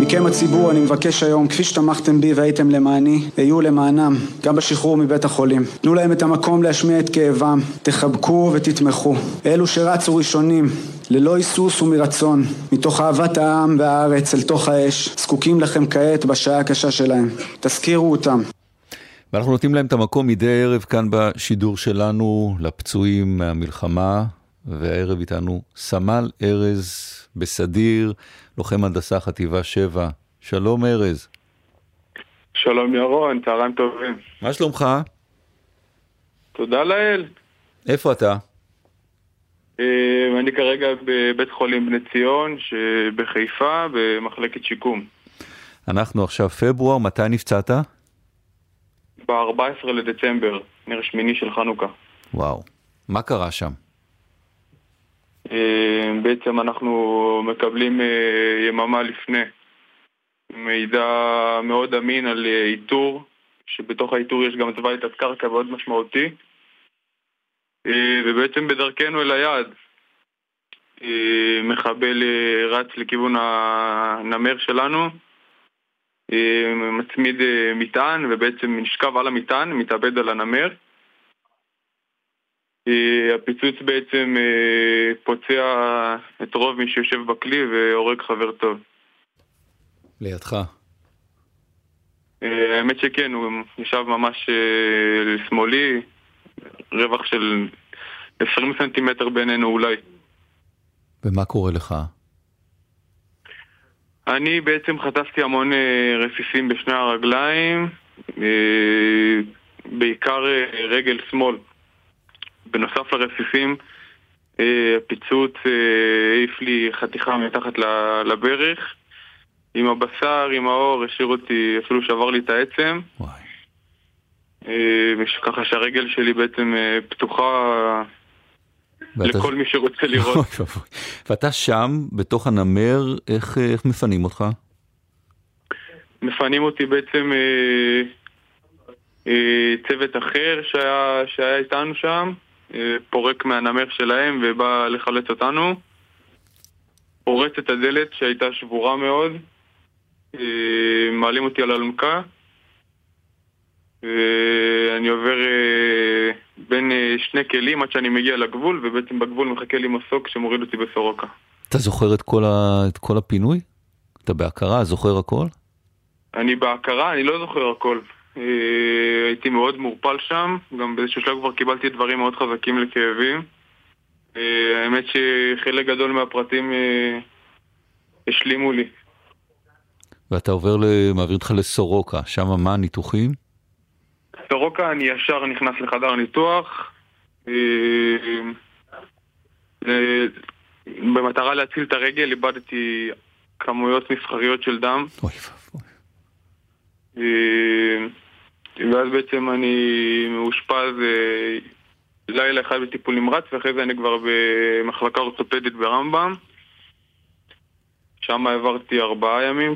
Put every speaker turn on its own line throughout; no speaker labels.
מכם הציבור אני מבקש היום, כפי שתמכתם בי והייתם למעני, היו למענם, גם בשחרור מבית החולים. תנו להם את המקום להשמיע את כאבם, תחבקו ותתמכו. אלו שרצו ראשונים, ללא היסוס ומרצון, מתוך אהבת העם והארץ אל תוך האש, זקוקים לכם כעת בשעה הקשה שלהם. תזכירו אותם.
ואנחנו נותנים להם את המקום מדי ערב כאן בשידור שלנו לפצועים מהמלחמה, והערב איתנו סמל ארז בסדיר, לוחם הנדסה חטיבה 7. שלום ארז.
שלום ירון, צהריים טובים.
מה שלומך?
תודה לאל.
איפה אתה?
אה, אני כרגע בבית חולים בני ציון שבחיפה במחלקת שיקום.
אנחנו עכשיו פברואר, מתי נפצעת?
ב-14 לדצמבר, נר שמיני של חנוכה.
וואו, מה קרה שם?
אה, בעצם אנחנו מקבלים אה, יממה לפני מידע מאוד אמין על אה, איתור, שבתוך האיתור יש גם צבא תת קרקע מאוד משמעותי, ובעצם בדרכנו אל היעד מחבל רץ לכיוון הנמר שלנו, מצמיד מטען ובעצם נשכב על המטען, מתאבד על הנמר. הפיצוץ בעצם אה, פוצע את רוב מי שיושב בכלי והורג חבר טוב.
לידך.
אה, האמת שכן, הוא ישב ממש אה, לשמאלי, רווח של 20 סנטימטר בינינו אולי.
ומה קורה לך?
אני בעצם חטפתי המון רסיסים בשני הרגליים, בעיקר רגל שמאל. בנוסף לרסיסים, אה, הפיצוץ אה, העיף לי חתיכה מתחת לברך. עם הבשר, עם האור, השאיר אותי, אפילו שבר לי את העצם. אה, ככה שהרגל שלי בעצם פתוחה ואתה... לכל מי שרוצה לראות.
ואתה שם, בתוך הנמר, איך, איך מפנים אותך?
מפנים אותי בעצם אה, אה, צוות אחר שהיה, שהיה איתנו שם. פורק מהנמר שלהם ובא לחלץ אותנו. פורץ את הדלת שהייתה שבורה מאוד, אה, מעלים אותי על אלונקה, ואני עובר אה, בין אה, שני כלים עד שאני מגיע לגבול, ובעצם בגבול מחכה לי מסוק שמוריד אותי בסורוקה.
אתה זוכר את כל, ה... את כל הפינוי? אתה בהכרה? זוכר הכל?
אני בהכרה, אני לא זוכר הכל. אה, הייתי מאוד מעורפל שם, גם באיזשהו שלב כבר קיבלתי דברים מאוד חזקים לכאבים. אה, האמת שחלק גדול מהפרטים אה, השלימו לי.
ואתה עובר, מעביר אותך לסורוקה, שם מה הניתוחים?
סורוקה אני ישר נכנס לחדר ניתוח במטרה להציל את הרגל איבדתי כמויות מסחריות של דם. אוי ואבוי. ואז בעצם אני מאושפז אה, לילה אחד בטיפול נמרץ, ואחרי זה אני כבר במחלקה אורתופדית ברמב"ם. שם העברתי ארבעה ימים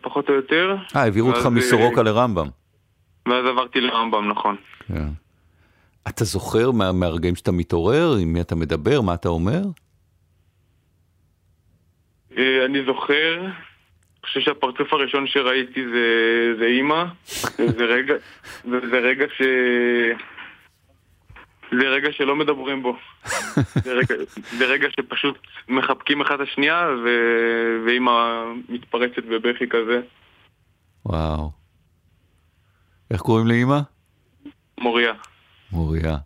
פחות או יותר.
אה, העבירו אותך מסורוקה לרמב"ם.
ואז עברתי לרמב"ם, נכון. כן.
אתה זוכר מה, מהרגעים שאתה מתעורר, עם מי אתה מדבר, מה אתה אומר?
אה, אני זוכר חושב שהפרצוף הראשון שראיתי זה, זה אימא, וזה רגע, וזה רגע ש... זה רגע שלא מדברים בו. זה, רגע, זה רגע שפשוט מחבקים אחד את השנייה, ו... ואימא מתפרצת בבכי כזה.
וואו. איך קוראים לאימא?
מוריה.
מוריה.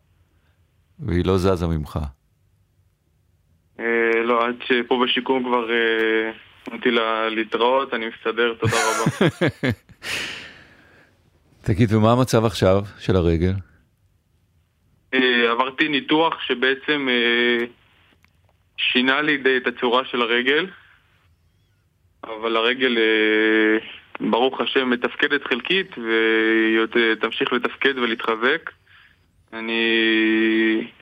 והיא לא זזה ממך.
אה, לא, עד שפה בשיקום כבר... אה, אמרתי לה להתראות, אני מסתדר, תודה רבה.
תגיד, ומה המצב עכשיו של הרגל?
אה, עברתי ניתוח שבעצם אה, שינה לי די את הצורה של הרגל, אבל הרגל, אה, ברוך השם, מתפקדת חלקית והיא תמשיך לתפקד ולהתחזק. אני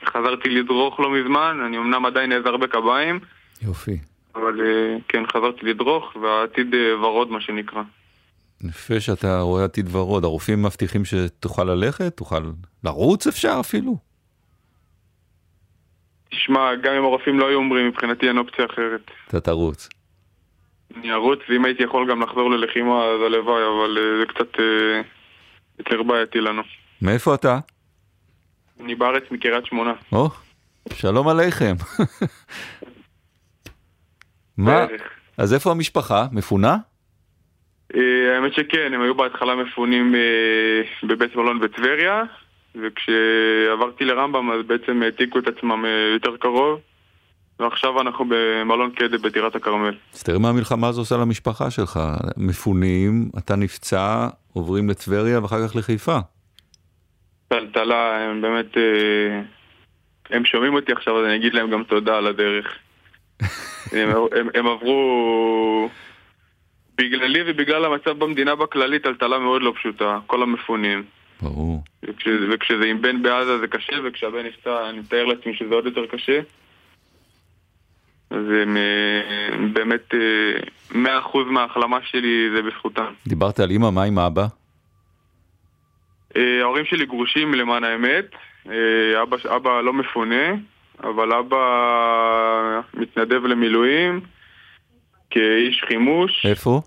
חזרתי לדרוך לא מזמן, אני אמנם עדיין נעזר בקביים.
יופי.
אבל אה, כן, חזרתי לדרוך, והעתיד אה, ורוד, מה שנקרא.
יפה שאתה רואה עתיד ורוד. הרופאים מבטיחים שתוכל ללכת? תוכל לרוץ אפשר אפילו?
תשמע, גם אם הרופאים לא היו אומרים, מבחינתי אין אופציה אחרת.
אתה תרוץ.
אני ארוץ, ואם הייתי יכול גם לחזור ללחימה, אז הלוואי, אבל אה, זה קצת יותר בעייתי לנו.
מאיפה אתה?
אני בארץ מקריית שמונה.
או, שלום עליכם. מה?
בערך.
אז איפה המשפחה? מפונה?
אה, האמת שכן, הם היו בהתחלה מפונים אה, בבית מלון בטבריה, וכשעברתי לרמב"ם אז בעצם העתיקו את עצמם אה, יותר קרוב, ועכשיו אנחנו במלון קדע בטירת הכרמל.
אז תראה מה המלחמה הזו עושה למשפחה שלך. מפונים, אתה נפצע, עוברים לטבריה ואחר כך לחיפה.
טלטלה, הם באמת... הם שומעים אותי עכשיו, אז אני אגיד להם גם תודה על הדרך. הם, הם, הם עברו... בגללי ובגלל המצב במדינה בכללי, טלטלה מאוד לא פשוטה, כל המפונים.
ברור.
וכש, וכשזה עם בן בעזה זה קשה, וכשהבן נפצע, אני מתאר לעצמי שזה עוד יותר קשה. אז הם אה, באמת, אה, מאה אחוז מההחלמה שלי זה בזכותם.
דיברת על אימא, מה עם אבא?
אה, ההורים שלי גרושים למען האמת, אה, אבא, אבא לא מפונה, אבל אבא מתנדב למילואים כאיש חימוש
איפה?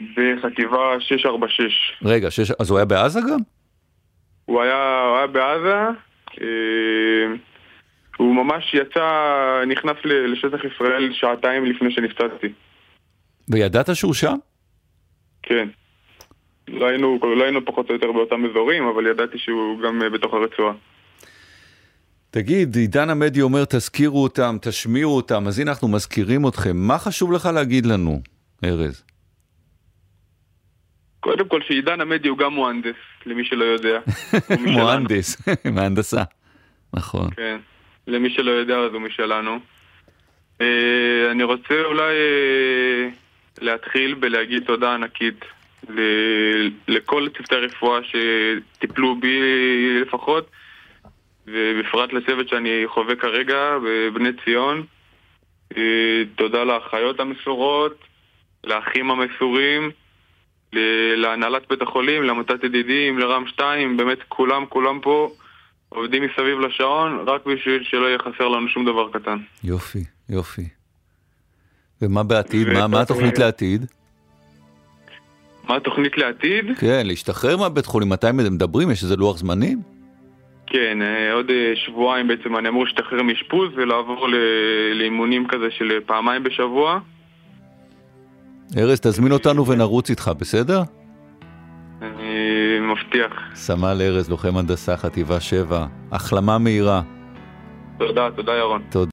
בחטיבה 646.
רגע, שש... אז הוא היה בעזה גם?
הוא היה, הוא היה בעזה, אה, הוא ממש יצא, נכנס לשטח ישראל שעתיים לפני שנפצעתי.
וידעת שהוא שם?
כן. לא היינו, לא היינו פחות או יותר באותם אזורים, אבל ידעתי שהוא גם אה, בתוך הרצועה.
תגיד, עידן עמדי אומר תזכירו אותם, תשמיעו אותם, אז הנה אנחנו מזכירים אתכם. מה חשוב לך להגיד לנו, ארז?
קודם כל שעידן עמדי הוא גם מוהנדס, למי שלא יודע.
מוהנדס, מהנדסה. נכון.
כן. למי שלא יודע אז הוא משלנו. אה, אני רוצה אולי אה, להתחיל בלהגיד תודה ענקית לכל צוותי הרפואה שטיפלו בי לפחות, ובפרט לצוות שאני חווה כרגע בבני ציון. אה, תודה לאחיות המסורות, לאחים המסורים, להנהלת בית החולים, לעמותת ידידים, לרם 2, באמת כולם, כולם פה עובדים מסביב לשעון, רק בשביל שלא יהיה חסר לנו שום דבר קטן.
יופי, יופי. ומה בעתיד? מה, מה התוכנית לעתיד?
מה התוכנית לעתיד?
כן, להשתחרר מהבית חולים, מתי מדברים? יש איזה לוח זמנים?
כן, אה, עוד אה, שבועיים בעצם אני אמור להשתחרר מאשפוז ולעבור ל- לאימונים כזה של אה, פעמיים בשבוע.
ארז, תזמין אותנו ונרוץ איתך, בסדר?
אני מבטיח.
סמל ארז, לוחם הנדסה, חטיבה 7. החלמה מהירה.
תודה, תודה ירון.
תודה.